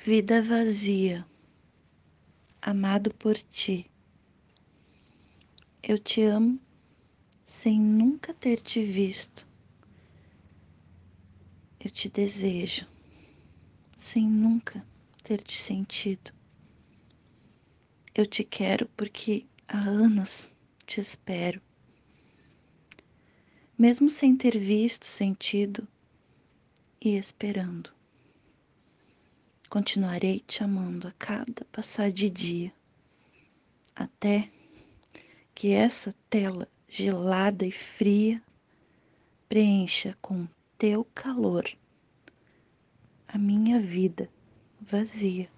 Vida vazia, amado por ti. Eu te amo sem nunca ter te visto. Eu te desejo sem nunca ter te sentido. Eu te quero porque há anos te espero. Mesmo sem ter visto, sentido e esperando. Continuarei te amando a cada passar de dia, até que essa tela gelada e fria preencha com teu calor a minha vida vazia.